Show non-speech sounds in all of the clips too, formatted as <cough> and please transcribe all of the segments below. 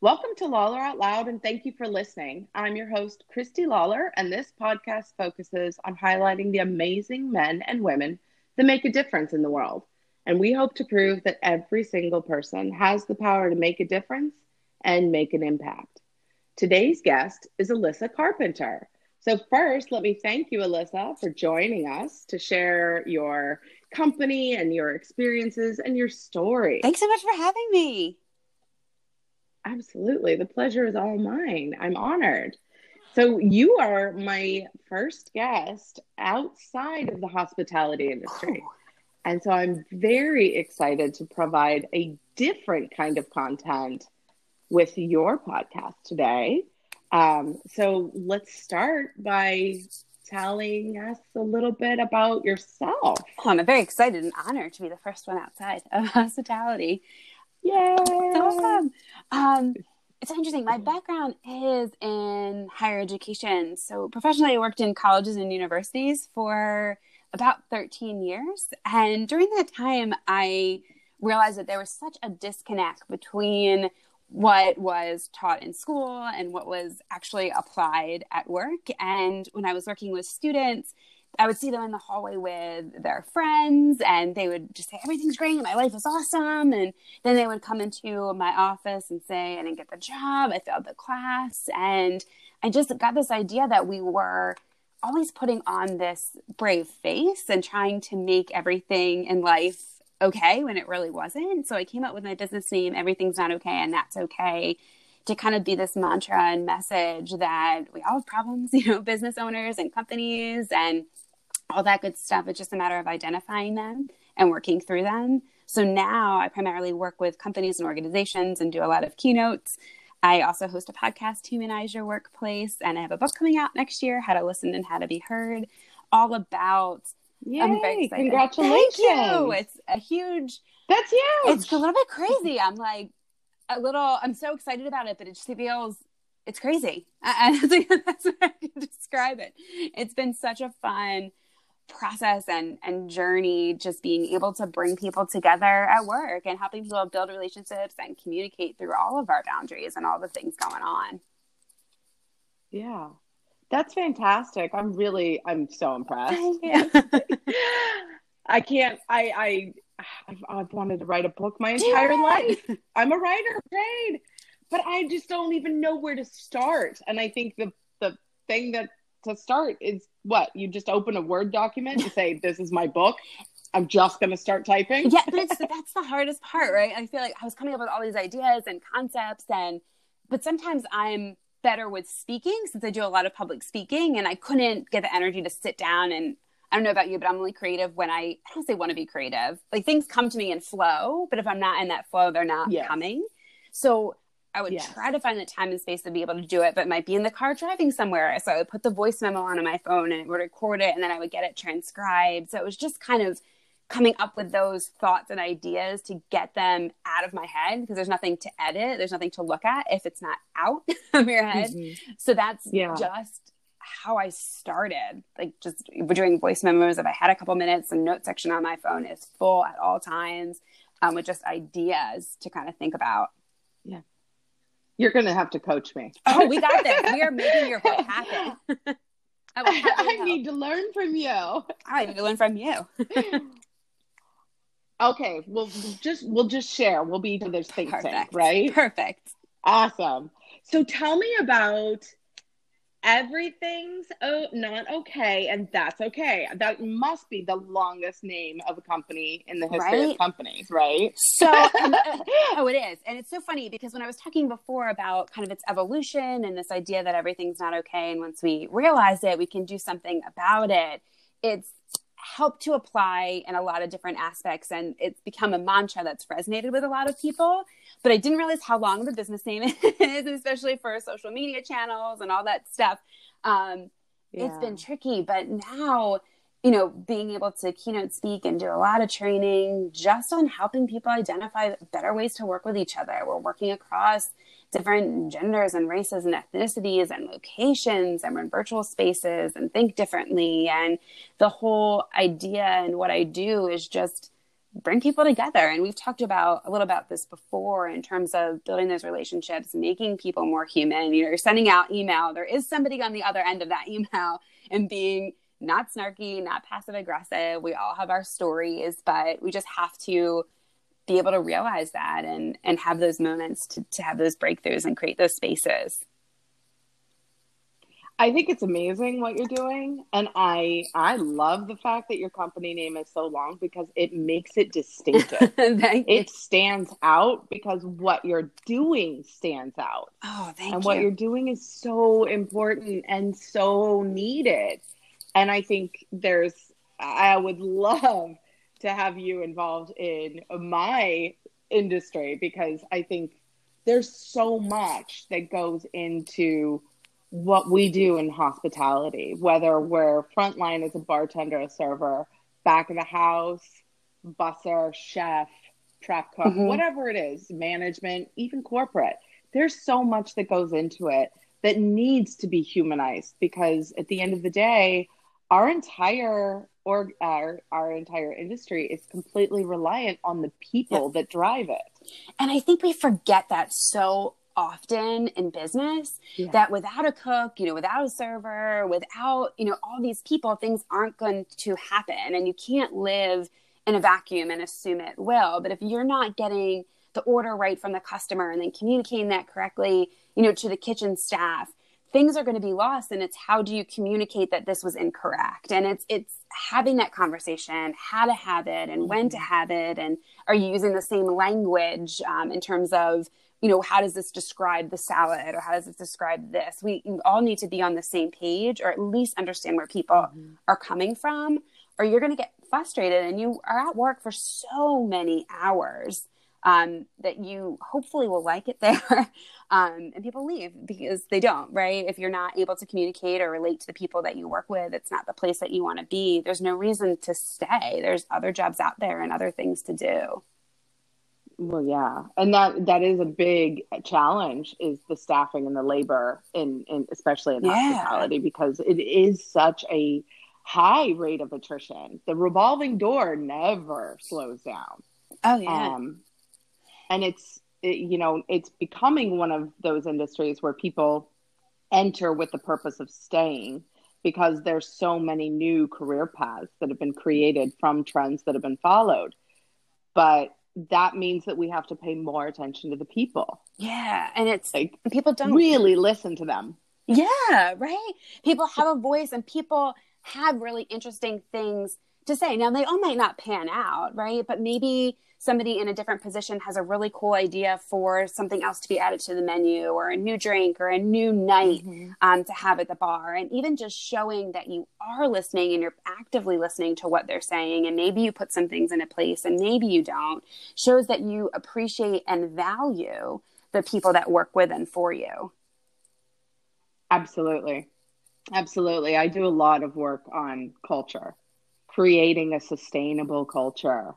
Welcome to Lawler Out Loud and thank you for listening. I'm your host, Christy Lawler, and this podcast focuses on highlighting the amazing men and women that make a difference in the world. And we hope to prove that every single person has the power to make a difference and make an impact. Today's guest is Alyssa Carpenter. So, first, let me thank you, Alyssa, for joining us to share your company and your experiences and your story. Thanks so much for having me. Absolutely. The pleasure is all mine. I'm honored. So, you are my first guest outside of the hospitality industry. Oh. And so, I'm very excited to provide a different kind of content with your podcast today. Um, so, let's start by telling us a little bit about yourself. Oh, I'm very excited and honored to be the first one outside of <laughs> hospitality. Yay! Awesome. Um, it's interesting. My background is in higher education. So professionally, I worked in colleges and universities for about 13 years. And during that time, I realized that there was such a disconnect between what was taught in school and what was actually applied at work. And when I was working with students, I would see them in the hallway with their friends and they would just say, everything's great. My life is awesome. And then they would come into my office and say, I didn't get the job. I failed the class. And I just got this idea that we were always putting on this brave face and trying to make everything in life okay when it really wasn't. So I came up with my business name, Everything's Not Okay and That's Okay to kind of be this mantra and message that we all have problems, <laughs> you know, business owners and companies and all that good stuff. It's just a matter of identifying them and working through them. So now I primarily work with companies and organizations and do a lot of keynotes. I also host a podcast, Humanize Your Workplace, and I have a book coming out next year, How to Listen and How to Be Heard, all about. Yay, I'm very excited. Congratulations. Thank you. It's a huge. That's huge. It's a little bit crazy. I'm like, a little, I'm so excited about it, but it just feels it's crazy. I, I, <laughs> that's what I can describe it. It's been such a fun process and and journey just being able to bring people together at work and helping people build relationships and communicate through all of our boundaries and all the things going on. Yeah. That's fantastic. I'm really i'm so impressed. <laughs> <laughs> I can't i i I've, I've, wanted to write a book my entire yeah. life. I'm a writer paid but i just don't even know where to start. And i think the the thing that to start is what you just open a word document and say this is my book i'm just going to start typing yeah but it's, that's the hardest part right i feel like i was coming up with all these ideas and concepts and but sometimes i'm better with speaking since i do a lot of public speaking and i couldn't get the energy to sit down and I don't know about you, but I'm really creative when I, I don't say want to be creative. Like things come to me in flow, but if I'm not in that flow, they're not yes. coming. So I would yes. try to find the time and space to be able to do it, but might be in the car driving somewhere. So I would put the voice memo on my phone and it would record it and then I would get it transcribed. So it was just kind of coming up with those thoughts and ideas to get them out of my head because there's nothing to edit, there's nothing to look at if it's not out <laughs> of your head. Mm-hmm. So that's yeah. just how I started. Like just doing voice memos. If I had a couple minutes, the note section on my phone is full at all times um, with just ideas to kind of think about. Yeah. You're going to have to coach me. Oh, we got this. We are making your book happen. <laughs> I, I need to learn from you. I need to learn from you. <laughs> okay, we'll just we'll just share. We'll be each other's think Perfect. tank, right? Perfect. Awesome. So tell me about everything's oh, not okay and that's okay. That must be the longest name of a company in the history right? of companies right? So <laughs> um, oh it is. And it's so funny because when i was talking before about kind of its evolution and this idea that everything's not okay and once we realize it we can do something about it it's helped to apply in a lot of different aspects and it's become a mantra that's resonated with a lot of people. But i didn't realize how long the business name <laughs> is especially for social media channels and all that stuff. Um, yeah. it's been tricky but now you know being able to keynote speak and do a lot of training just on helping people identify better ways to work with each other. We're working across different genders and races and ethnicities and locations and we're in virtual spaces and think differently and the whole idea and what i do is just bring people together. And we've talked about a little about this before in terms of building those relationships, making people more human. You know, you're sending out email, there is somebody on the other end of that <laughs> email and being not snarky, not passive aggressive. We all have our stories, but we just have to be able to realize that and and have those moments to, to have those breakthroughs and create those spaces. I think it's amazing what you're doing, and I I love the fact that your company name is so long because it makes it distinctive. <laughs> it stands out because what you're doing stands out. Oh, thank you and you. what you're doing is so important and so needed. And I think there's I would love to have you involved in my industry because I think there's so much that goes into what we do in hospitality, whether we're frontline as a bartender, a server, back of the house, busser, chef, prep cook, mm-hmm. whatever it is, management, even corporate. There's so much that goes into it that needs to be humanized because at the end of the day, our entire or our, our entire industry is completely reliant on the people that drive it. And I think we forget that so often in business yeah. that without a cook, you know, without a server, without, you know, all these people, things aren't going to happen. And you can't live in a vacuum and assume it will. But if you're not getting the order right from the customer and then communicating that correctly, you know, to the kitchen staff, things are going to be lost and it's how do you communicate that this was incorrect and it's it's having that conversation how to have it and when to mm-hmm. have it and are you using the same language um, in terms of you know, how does this describe the salad or how does this describe this? We all need to be on the same page or at least understand where people mm-hmm. are coming from, or you're going to get frustrated and you are at work for so many hours um, that you hopefully will like it there. <laughs> um, and people leave because they don't, right? If you're not able to communicate or relate to the people that you work with, it's not the place that you want to be. There's no reason to stay. There's other jobs out there and other things to do. Well, yeah, and that that is a big challenge is the staffing and the labor in, in especially in yeah. hospitality because it is such a high rate of attrition. The revolving door never slows down. Oh yeah, um, and it's it, you know it's becoming one of those industries where people enter with the purpose of staying because there's so many new career paths that have been created from trends that have been followed, but that means that we have to pay more attention to the people. Yeah, and it's like people don't really listen to them. Yeah, right. People have a voice and people have really interesting things to say. Now they all might not pan out, right? But maybe somebody in a different position has a really cool idea for something else to be added to the menu or a new drink or a new night mm-hmm. um, to have at the bar. And even just showing that you are listening and you're actively listening to what they're saying, and maybe you put some things in a place and maybe you don't, shows that you appreciate and value the people that work with and for you. Absolutely. Absolutely. I do a lot of work on culture, creating a sustainable culture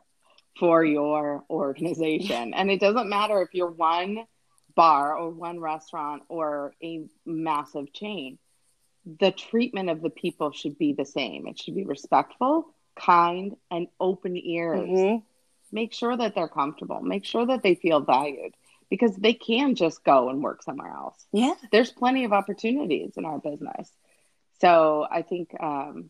for your organization. and it doesn't matter if you're one bar or one restaurant or a massive chain. The treatment of the people should be the same. It should be respectful, kind, and open ears. Mm-hmm. Make sure that they're comfortable. Make sure that they feel valued because they can just go and work somewhere else. Yeah. There's plenty of opportunities in our business. So I think, um,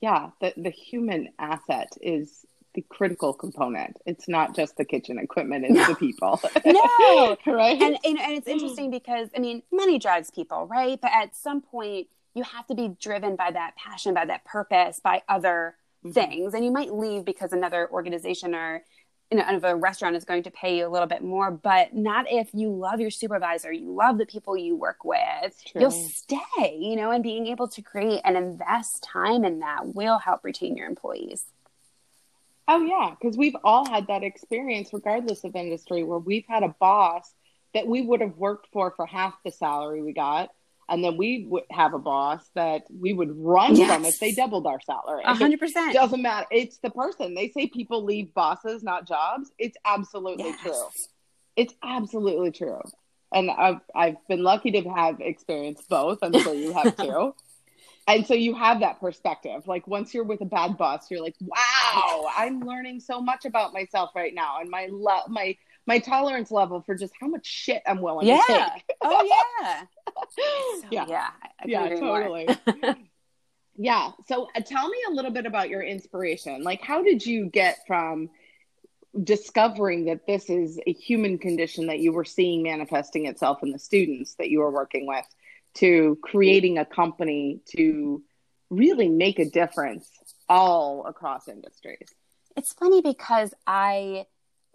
yeah, the, the human asset is the critical component. It's not just the kitchen equipment; it's no. the people. <laughs> <laughs> no, right? And, and and it's interesting because I mean, money drives people, right? But at some point, you have to be driven by that passion, by that purpose, by other mm-hmm. things, and you might leave because another organization or you know, of a restaurant is going to pay you a little bit more, but not if you love your supervisor, you love the people you work with. You'll stay, you know, and being able to create and invest time in that will help retain your employees. Oh yeah, because we've all had that experience, regardless of industry, where we've had a boss that we would have worked for for half the salary we got, and then we would have a boss that we would run yes. from if they doubled our salary. A hundred percent It doesn't matter. It's the person. They say people leave bosses, not jobs. It's absolutely yes. true. It's absolutely true. And I've I've been lucky to have experienced both. I'm sure you have <laughs> too. and so you have that perspective like once you're with a bad boss you're like wow wow, I'm learning so much about myself right now and my love, my my tolerance level for just how much shit I'm willing yeah. to take. oh yeah. <laughs> So, Yeah. yeah. Yeah, couldn't agree more. totally. <laughs> yeah. So uh, tell me a little bit about your inspiration. Like, how did you get from discovering that this is a human condition that you were seeing manifesting itself in the students that you were working with to creating a company to really make a difference all across industries? It's funny because I,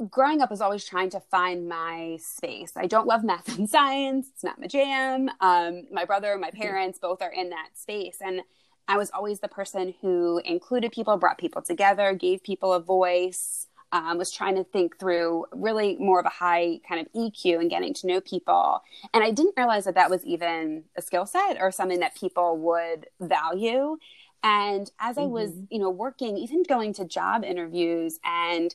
growing up, was always trying to find my space. I don't love math and <laughs> science, it's not my jam. Um, my brother, my parents both are in that space. And I was always the person who included people, brought people together, gave people a voice. Um, was trying to think through really more of a high kind of EQ and getting to know people. And I didn't realize that that was even a skill set or something that people would value. And as I was, Mhm. you know, working, even going to job interviews and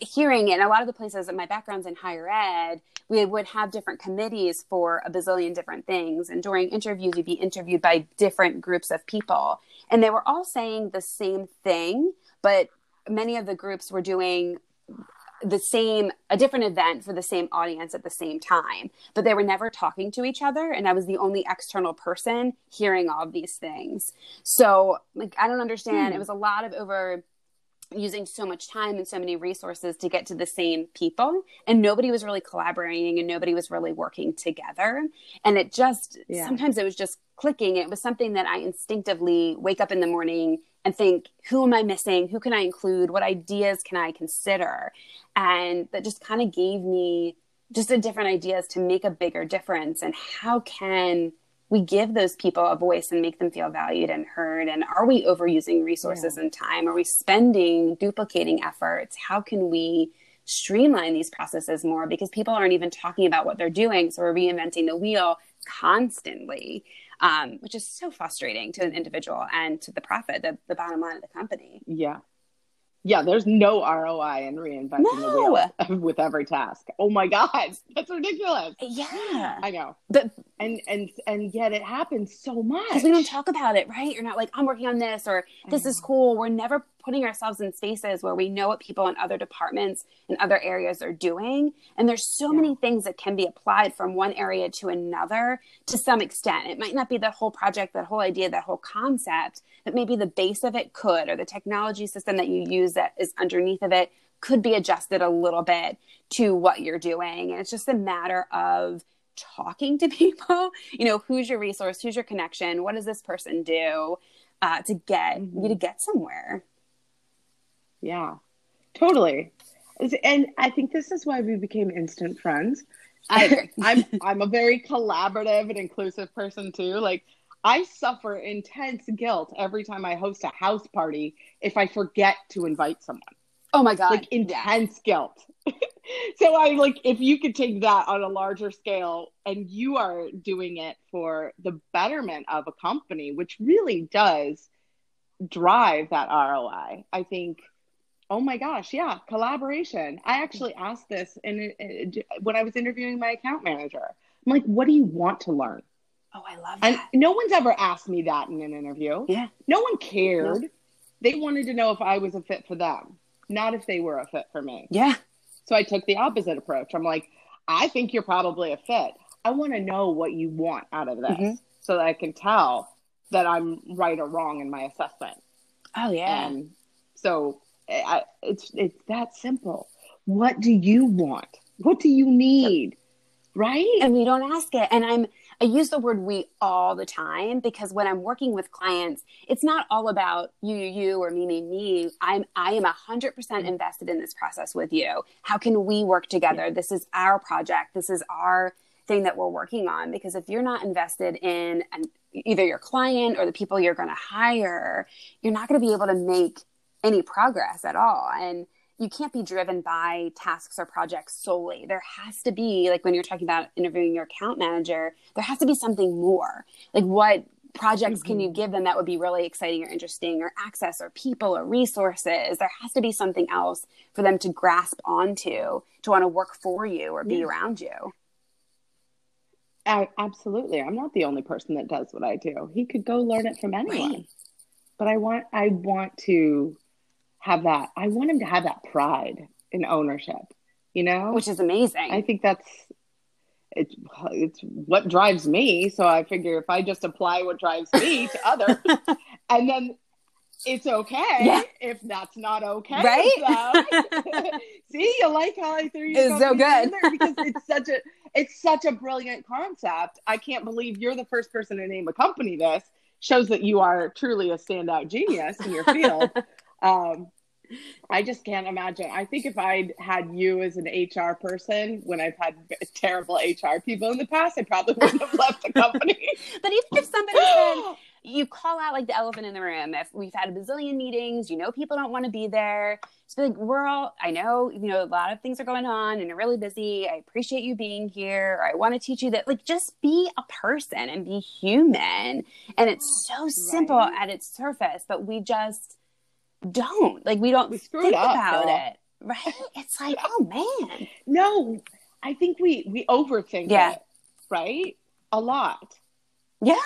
hearing it, a lot of the places that my background's in higher ed, we would have different committees for a bazillion different things. And during interviews, you'd be interviewed by different groups of people. And they were all saying the same thing, but many of the groups were doing the same a different event for the same audience at the same time but they were never talking to each other and i was the only external person hearing all of these things so like i don't understand Hmm. it was a lot of over using so much time and so many resources to get to the same people and nobody was really collaborating and nobody was really working together and it just Yeah. sometimes it was just clicking it was something that i instinctively wake up in the morning and think who am i missing? Who can i include? What ideas can i consider? And that just kind of gave me just a different ideas to make a bigger difference. And how can we give those people a voice and make them feel valued and heard? And are we overusing resources and time? Are we spending duplicating efforts? How can we streamline these processes more? Because people aren't even talking about what they're doing. So we're reinventing the wheel constantly um, which is so frustrating to an individual and to the profit the, the bottom line of the company Yeah. Yeah, there's no ROI in reinventing the wheel <laughs> with every task. Oh my God, <laughs> that's ridiculous. yeah I know. but And and and yet it happens so much. because we don't talk about it, right? You're not like, I'm working on this or this is cool. We're never putting ourselves in spaces where we know what people in other departments and other areas are doing. And there's so Yeah. many things that can be applied from one area to another to some extent. It might not be the whole project, that whole idea, that whole concept, but maybe the base of it could, or the technology system that you use that is underneath of it could be adjusted a little bit to what you're doing. And it's just a matter of talking to <laughs> people you know who's your resource who's your connection what does this person do uh, to get you to get somewhere Yeah, totally. And I think this is why we became instant friends. I, <laughs> I'm I'm a very collaborative and inclusive person too. Like I suffer intense guilt every time I host a house party if I forget to invite someone. oh my god Like yeah. intense guilt. <laughs> so I like if you could take that on a larger scale and you are doing it for the betterment of a company, which really does drive that ROI. I think Oh my gosh, yeah, collaboration. I actually asked this in, in when I was interviewing my account manager. I'm like, "What do you want to learn?" oh i love it. And no one's ever asked me that in an interview. yeah No one cared. They wanted to know if I was a fit for them, not if they were a fit for me. yeah So I took the opposite approach. I'm like, I think you're probably a fit. I want to know what you want out of this Mhm. so that I can tell that I'm right or wrong in my assessment. oh yeah And so I, it's it's that simple. What do you want? What do you need? Right? and we don't ask it and i'm i use the word we all the time because when i'm working with clients it's not all about you you you or me me me i'm i am 100% mm-hmm. invested in this process with you how can we work together this is our project this is our thing that we're working on because if you're not invested in an, either your client or the people you're going to hire you're not going to be able to make any progress at all and you can't be driven by tasks or projects solely. There has to be, like when you're talking about interviewing your account manager, there has to be something more. Like what projects can you mm-hmm. give them that would be really exciting or interesting, or access, or people, or resources? There has to be something else for them to grasp onto to want to work for you or be Yeah. around you. A- absolutely. I'm not the only person that does what I do. He could go learn it from anyone. Right. But I want I want to have that. I want him to have that pride in ownership, you know, which is amazing. I think that's it's it's what drives me. So I figure if I just apply what drives me <laughs> to others, and then it's okay yeah. if that's not okay. Right? <laughs> <laughs> See, you like how I threw you it's so good because it's such a it's such a brilliant concept. I can't believe you're the first person to name a company this. Shows that you are truly a standout genius in your field. um, I just can't imagine. I think if I'd had you as an HR person when I've had terrible HR people in the past, I probably wouldn't have left the company. <laughs> but even if somebody said, <gasps> you call out like the elephant in the room, if we've had a bazillion meetings, you know, people don't want to be there. Just be like, we're all, I know, you know, a lot of things are going on and you're really busy. I appreciate you being here. Or I want to teach you that, like, just be a person and be human. And it's so simple right. at its surface, but we just, don't. Like we don't we think up, about girl. it. Right? It's like, oh man. No, I think we we overthink yeah. it, right? A lot. Yeah.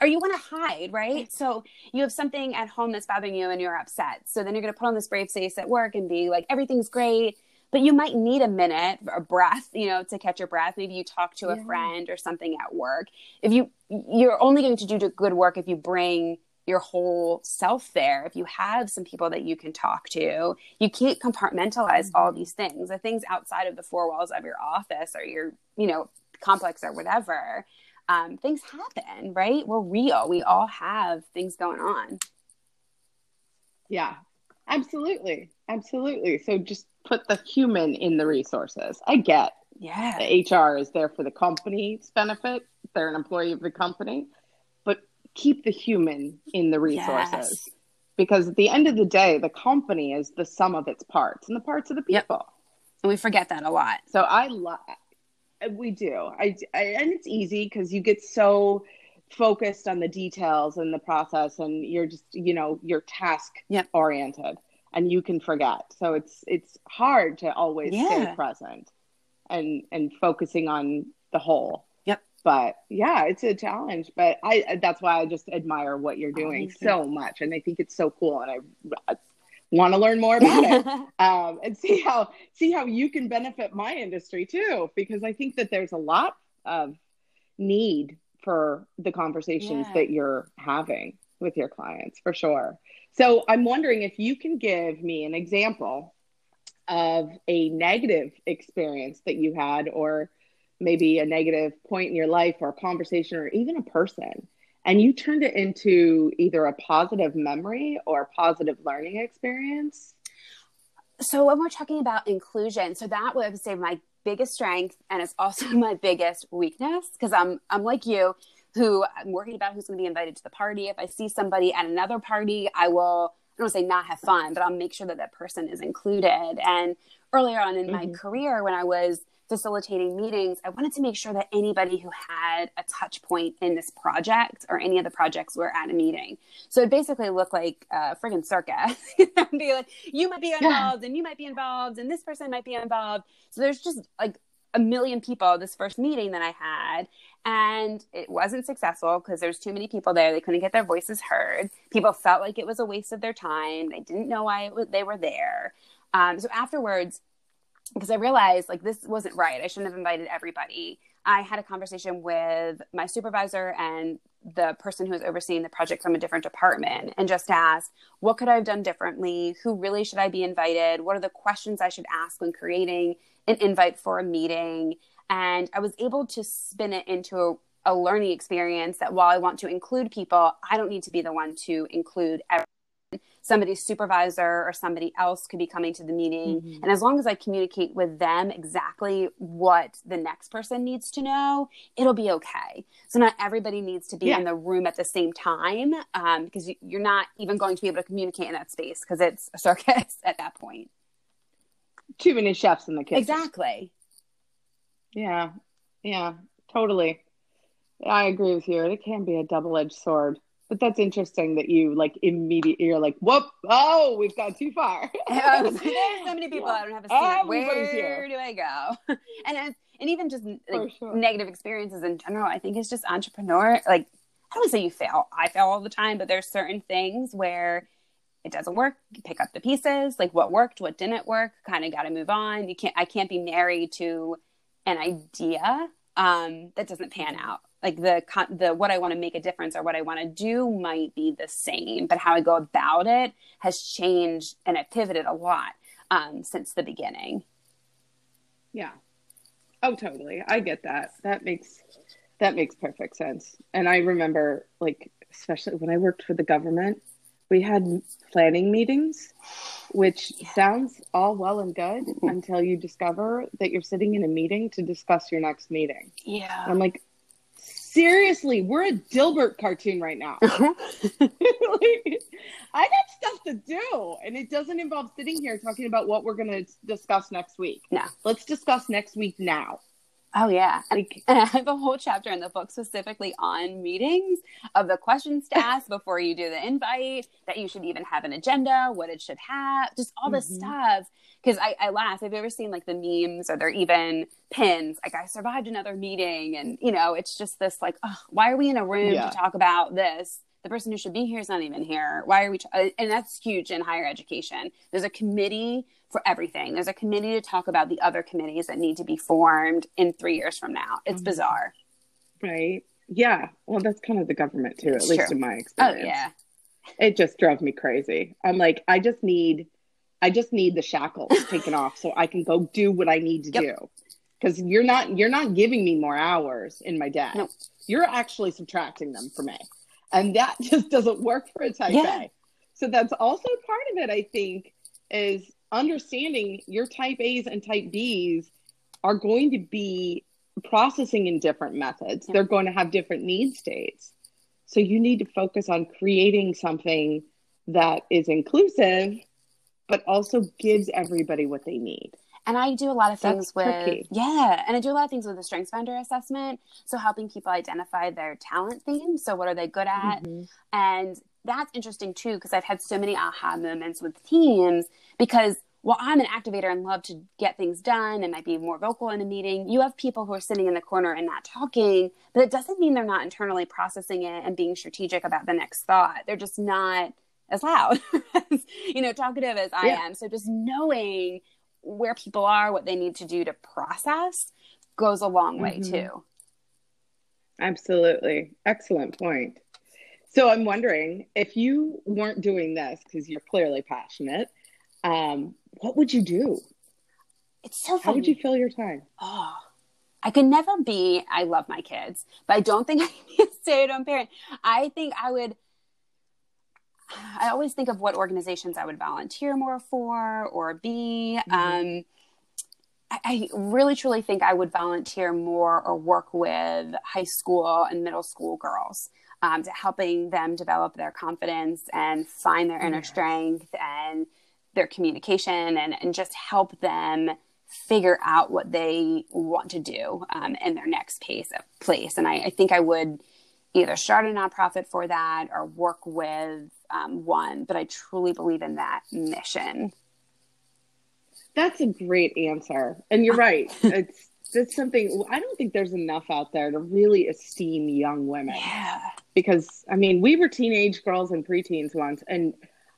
Or you want to hide, right? So you have something at home that's bothering you and you're upset. So then you're going to put on this brave face at work and be like, everything's great. But you might need a minute, a breath, you know, to catch your breath. Maybe you talk to a yeah. friend or something at work. If you, you're only going to do good work if you bring your whole self there. If you have some people that you can talk to you can't compartmentalize all mm-hmm. these things. The things outside of the four walls of your office or your you know complex or whatever um, things happen right? We're real. We all have things going on. Yeah. Absolutely. Absolutely. So just put the human in the resources. I get yeah. The hr is there for the company's benefit. They're an employee of the company keep the human in the resources. Yes. Because at the end of the day, the company is the sum of its parts and the parts of the people. Yep. And we forget that a lot. So I love, we do. I, I and it's easy because you get so focused on the details and the process, and you're just, you know, you're task yep. oriented, and you can forget. So it's it's hard to always yeah. stay present and and focusing on the whole but yeah it's a challenge but i that's why i just admire what you're doing oh, so much and i think it's so cool and i, I want to learn more about it <laughs> um, and see how see how you can benefit my industry too because i think that there's a lot of need for the conversations yeah. that you're having with your clients for sure so i'm wondering if you can give me an example of a negative experience that you had or maybe a negative point in your life or a conversation or even a person and you turned it into either a positive memory or a positive learning experience. So when we're talking about inclusion so that would say my biggest strength and it's also <laughs> my biggest weakness because i'm i'm like you who i'm worried about who's going to be invited to the party. If i see somebody at another party i will i don't say not have fun but i'll make sure that that person is included. And earlier on in mm-hmm. my career when i was facilitating meetings, I wanted to make sure that anybody who had a touch point in this project or any of the projects were at a meeting. So it basically looked like a friggin' circus. <laughs> be like, you might be involved yeah. and you might be involved and this person might be involved. So there's just like a million people this first meeting that I had. And it wasn't successful because there's too many people there. They couldn't get their voices heard. People felt like it was a waste of their time. They didn't know why they were there. Um, so afterwards, because I realized like this wasn't right. I shouldn't have invited everybody. I had a conversation with my supervisor and the person who was overseeing the project from a different department and just asked, what could I have done differently? Who really should I be invited? What are the questions I should ask when creating an invite for a meeting? And I was able to spin it into a, a learning experience that while I want to include people, I don't need to be the one to include everyone somebody's supervisor or somebody else could be coming to the meeting. Mm-hmm. And as long as I communicate with them exactly what the next person needs to know, it'll be okay. So not everybody needs to be yeah. in the room at the same time um, because you're not even going to be able to communicate in that space because it's a circus <laughs> at that point. Too many chefs in the kitchen. Exactly. Yeah. Yeah. Totally. I agree with you. It can be a double edged sword. But that's interesting that you like immediately you're like, whoop, oh, we've gone too far. <laughs> I was <laughs> like, There's so many people yeah. I don't have a seat. Where here. do I go? <laughs> and and even just like sure. negative experiences in general, I think it's just entrepreneur. Like I don't say you fail. I fail all the time, but there's certain things where it doesn't work you pick up the pieces like what worked what didn't work kind of got to move on you can't i can't be married to an idea um, that doesn't pan out like the the what i want to make a difference or what i want to do might be the same but how i go about it has changed and i've pivoted a lot um, since the beginning yeah oh totally i get that that makes that makes perfect sense and i remember like especially when i worked for the government we had planning meetings, which yeah. sounds all well and good mm-hmm. until you discover that you're sitting in a meeting to discuss your next meeting. Yeah. I'm like, seriously, we're a Dilbert cartoon right now. like, <laughs> <laughs> I got stuff to do, and it doesn't involve sitting here talking about what we're going to discuss next week. No. Let's discuss next week now. Oh yeah, like, and <laughs> I have a whole chapter in the book specifically on meetings of the questions to ask before you do the invite. That you should even have an agenda, what it should have, just all this mm-hmm. stuff. Because I, I laugh. Have you ever seen like the memes or they're even pins? Like I survived another meeting, and you know, it's just this like, oh, why are we in a room yeah. to talk about this? the person who should be here is not even here. Why are we? T-? And that's huge in higher education. There's a committee for everything. There's a committee to talk about the other committees that need to be formed in three years from now. It's mm-hmm. bizarre. Right. Yeah. Well, that's kind of the government too, it's at least in my experience. Oh, yeah. It just drove me crazy. I'm like, I just need, I just need the shackles <laughs> taken off so I can go do what I need to yep. do. Because you're not, you're not giving me more hours in my day. Nope. You're actually subtracting them for me, and that <laughs> just doesn't work for a type yeah. A. So that's also part of it. I think is understanding your type A's and type B's are going to be processing in different methods. They're going to have different need states. So you need to focus on creating something that is inclusive, but also gives everybody what they need. And I do a lot of things That's with tricky. yeah, and I do a lot of things with the strengths finder assessment. So helping people identify their talent themes. So what are they good at? Mm-hmm. And that's interesting too because I've had so many aha moments with teams because while I'm an activator and love to get things done and might be more vocal in a meeting, you have people who are sitting in the corner and not talking, but it doesn't mean they're not internally processing it and being strategic about the next thought. They're just not as loud, <laughs> you know, talkative as I yeah. am. So just knowing where people are, what they need to do to process goes a long way mm-hmm. too. Absolutely. Excellent point. So I'm wondering if you weren't doing this because you're clearly passionate, um, what would you do? It's so funny. How would you fill your time? Oh, I could never be. I love my kids, but I don't think <laughs> I can be a stay-at-home parent. I think I would. I always think of what organizations I would volunteer more for or be. Mm-hmm. Um, I, I really truly think I would volunteer more or work with high school and middle school girls um, to helping them develop their confidence and find their inner strength and their communication and, and just help them figure out what they want to do um, in their next pace of place. And I, I, think I would either start a nonprofit for that or work with um, one, but I truly believe in that mission. That's a great answer. And you're <laughs> right. it's that's something I don't think there's enough out there to really esteem young women. Yeah. Because I mean, we were teenage girls and preteens once and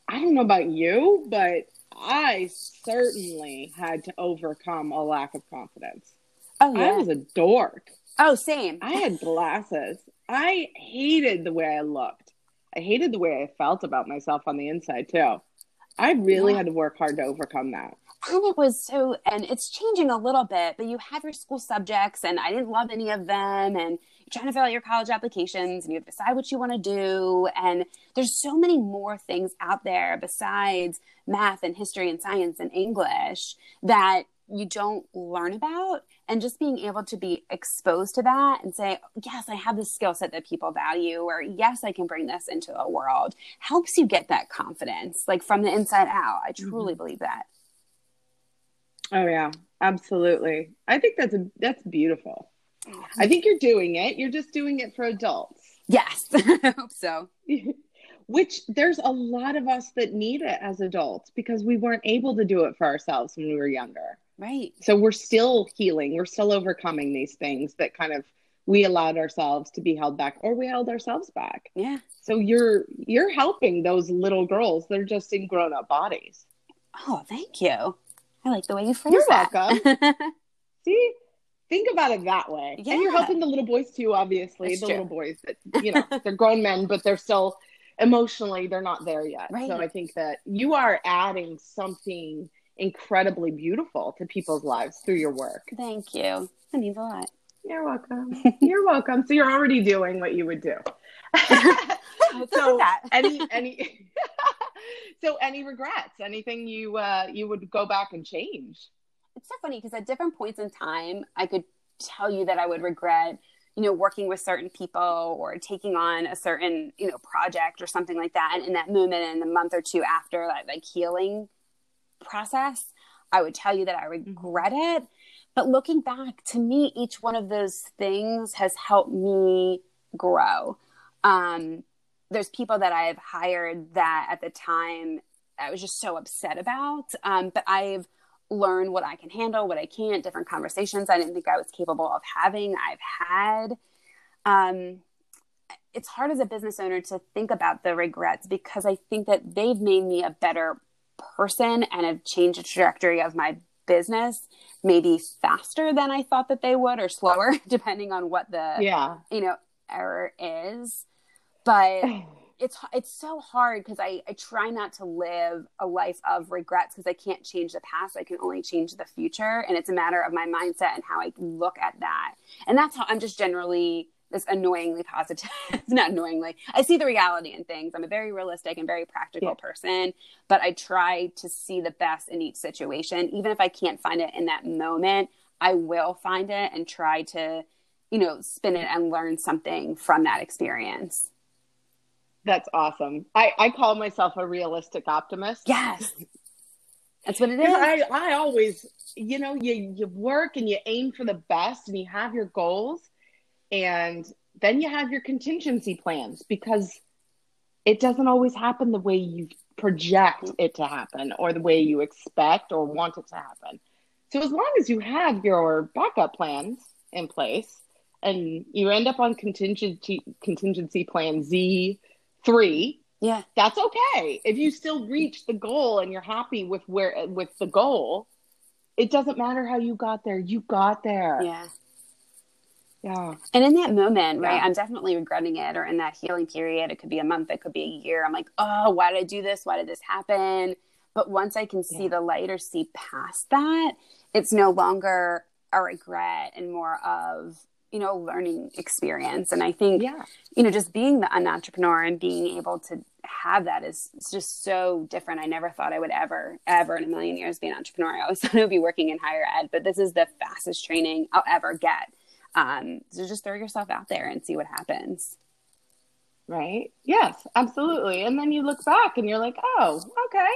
I don't know about you, but I certainly had to overcome a lack of confidence. Oh, yeah. I was a dork. Oh, same. I had glasses. I hated the way I looked. I hated the way I felt about myself on the inside, too. I really yeah. had to work hard to overcome that. And it was so, and it's changing a little bit, but you have your school subjects, and I didn't love any of them. And trying to fill out your college applications and you have to decide what you want to do. And there's so many more things out there besides math and history and science and English that you don't learn about. And just being able to be exposed to that and say, yes, I have this skill set that people value, or yes, I can bring this into the world helps you get that confidence, like from the inside out. I truly mm-hmm. believe that. Oh yeah, absolutely. I think that's a, that's beautiful. I think you're doing it. You're just doing it for adults. Yes, <laughs> I hope so. <laughs> Which there's a lot of us that need it as adults because we weren't able to do it for ourselves when we were younger. Right. So we're still healing. We're still overcoming these things that kind of we allowed ourselves to be held back or we held ourselves back. Yeah. So you're you're helping those little girls. They're just in grown up bodies. Oh, thank you. I like the way you phrase You're that. welcome. <laughs> See, think about it that way. And you're helping the little boys too, obviously. That's the true. little boys that you know, they're grown men, but they're still emotionally they're not there yet. Right. So I think that you are adding something incredibly beautiful to people's lives through your work. thank you. That means a lot. You're welcome. <laughs> You're welcome. So you're already doing what you would do. <laughs> So that. <laughs> any any so any regrets? Anything you uh you would go back and change? It's so funny because at different points in time, I could tell you that I would regret, you know, working with certain people or taking on a certain, you know, project or something like that. And in that moment, in the month or two after that, like healing process, I would tell you that I regret it. But looking back, to me, each one of those things has helped me grow. Um, there's people that I've hired that at the time I was just so upset about. Um, but I've learned what I can handle, what I can't, different conversations I didn't think I was capable of having. I've had. Um, it's hard as a business owner to think about the regrets because I think that they've made me a better person and have changed the trajectory of my business maybe faster than I thought that they would or slower, <laughs> depending on what the Yeah. you know error is. But <sighs> <laughs> it's it's so hard because I, I try not to live a life of regrets because I can't change the past. I can only change the future. And it's a matter of my mindset and how I look at that. And that's how I'm just generally this annoyingly positive. <laughs> not annoyingly. I see the reality in things. I'm a very realistic and very practical Yeah. person, but I try to see the best in each situation. Even if I can't find it in that moment, I will find it and try to, you know, spin it and learn something from that experience. That's awesome. I, I call myself a realistic optimist. Yes. That's what it is. I, I always, you know, you, you work and you aim for the best and you have your goals and then you have your contingency plans because it doesn't always happen the way you project it to happen or the way you expect or want it to happen. So as long as you have your backup plans in place and you end up on contingency contingency plan Z three, yeah. that's okay. If you still reach the goal and you're happy with where with the goal, it doesn't matter how you got there. You got there. Yeah. Yeah. And in that moment, right, I'm definitely regretting it, or in that healing period, it could be a month, it could be a year. I'm like, oh, why did I do this? Why did this happen? But once I can see Yeah. the light or see past that, it's no longer a regret and more of, you know, learning experience. And I think, Yeah. you know, just being the, an entrepreneur and being able to have that is it's just so different. I never thought I would ever, ever in a million years be an entrepreneur. I always <laughs> thought I would be working in higher ed, but this is the fastest training I'll ever get. Um, so just throw yourself out there and see what happens. Right. Yes, absolutely. And then you look back and you're like, oh, okay.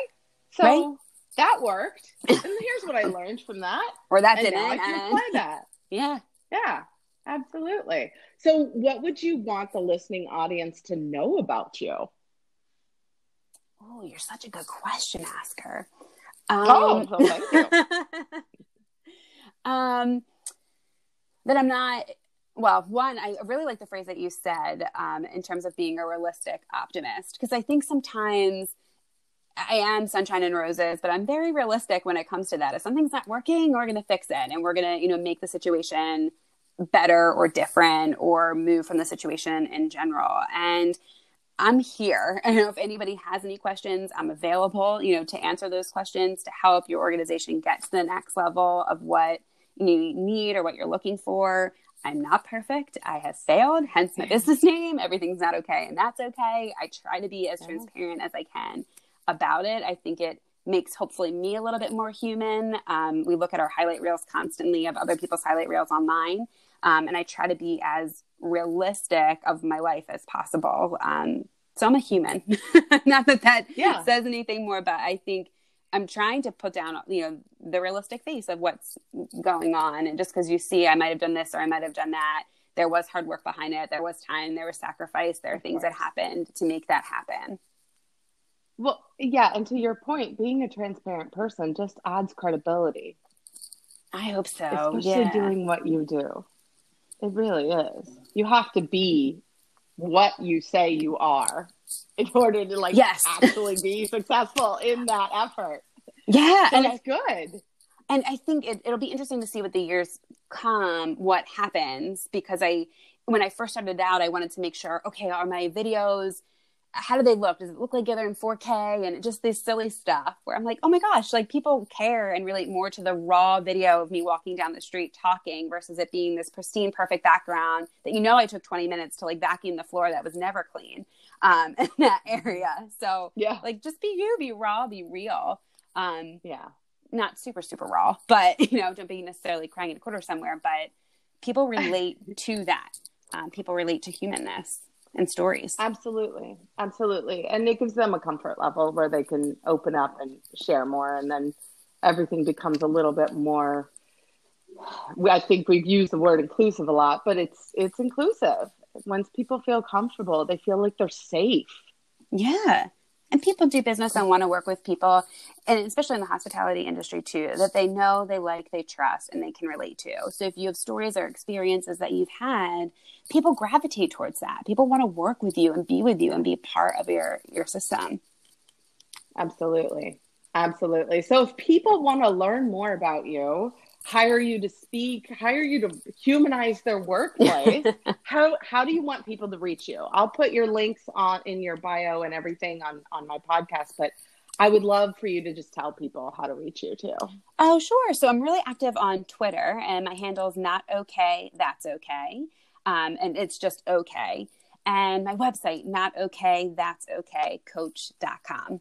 So Right. that worked. and here's what I learned from that. Or that and didn't. now I can apply that. <laughs> yeah. Yeah, absolutely. So what would you want the listening audience to know about you? Oh, you're such a good question asker. Um, Oh, well, thank you. <laughs> um, that I'm not. Well, one, I really like the phrase that you said um, in terms of being a realistic optimist, because I think sometimes I am sunshine and roses, but I'm very realistic when it comes to that. If something's not working, we're going to fix it, and we're going to, you know, make the situation better or different, or move from the situation in general. And I'm here. I don't know if anybody has any questions. I'm available, you know, to answer those questions to help your organization get to the next level of what you need or what you're looking for. I'm not perfect. I have failed, hence my <laughs> business name. Everything's not okay, and that's okay. I try to be as transparent as I can about it. I think it makes hopefully me a little bit more human. Um, we look at our highlight reels constantly of other people's highlight reels online, um, and I try to be as realistic of my life as possible. Um, so I'm a human. <laughs> not that that Yeah. says anything more, but I think I'm trying to put down, you know, the realistic face of what's going on. And just because you see, I might have done this or I might have done that, there was hard work behind it. There was time, there was sacrifice, there are things that happened to make that happen. Well, yeah, and to your point, being a transparent person just adds credibility, I hope so. especially yeah. doing what you do. It really is. You have to be what you say you are in <laughs> order to like Yes. actually be successful in that effort. Yeah, So and I it's good. and I think it, it'll be interesting to see what the years come, what happens, because I, when I first started out, I wanted to make sure, okay, are my videos, how do they look? Does it look like they're in 4K? And just this silly stuff where I'm like, oh my gosh, like people care and relate more to the raw video of me walking down the street talking versus it being this pristine, perfect background that you know I took 20 minutes to like vacuum the floor that was never clean um, <laughs> in that area. So, Yeah. like, just be you, be raw, be real. Um, Yeah. not super super raw but you know don't be necessarily crying in a corner somewhere but people <laughs> relate to that um, people relate to humanness and stories Absolutely. Absolutely. And it gives them a comfort level where they can open up and share more. And then everything becomes a little bit more. I think we've used the word inclusive a lot, but it's it's inclusive. Once people feel comfortable, they feel like they're safe. yeah and people do business and want to work with people and especially in the hospitality industry too that they know they like they trust and they can relate to so if you have stories or experiences that you've had people gravitate towards that people want to work with you and be with you and be part of your your system Absolutely. Absolutely. So if people want to learn more about you, hire you to speak, hire you to humanize their workplace, <laughs> how how do you want people to reach you? I'll put your links on in your bio and everything on on my podcast, but I would love for you to just tell people how to reach you too. Oh, sure. So I'm really active on Twitter, and my handle is not okay. That's okay, um, and it's just okay. And my website, not okay. That's okay. Coach.com.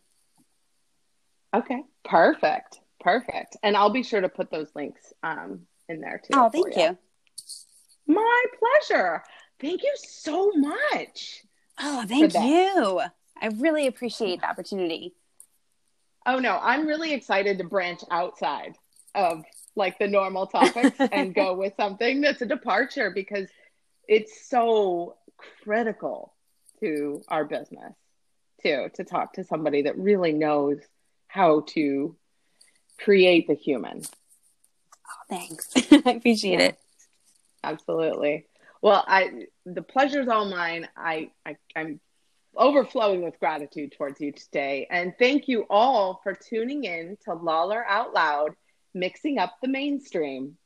Okay. Perfect. Perfect. And I'll be sure to put those links um in there too. Oh, thank you. My pleasure. Thank you so much. Oh, thank you. I really appreciate the opportunity. Oh no, I'm really excited to branch outside of like the normal topics <laughs> and go with something that's a departure because it's so critical to our business too to talk to somebody that really knows how to create the human. Oh, thanks. <laughs> I appreciate Yeah. it. Absolutely. Well, I the pleasure's all mine. I, I I'm overflowing with gratitude towards you today, and thank you all for tuning in to Lawler Out Loud, mixing up the mainstream.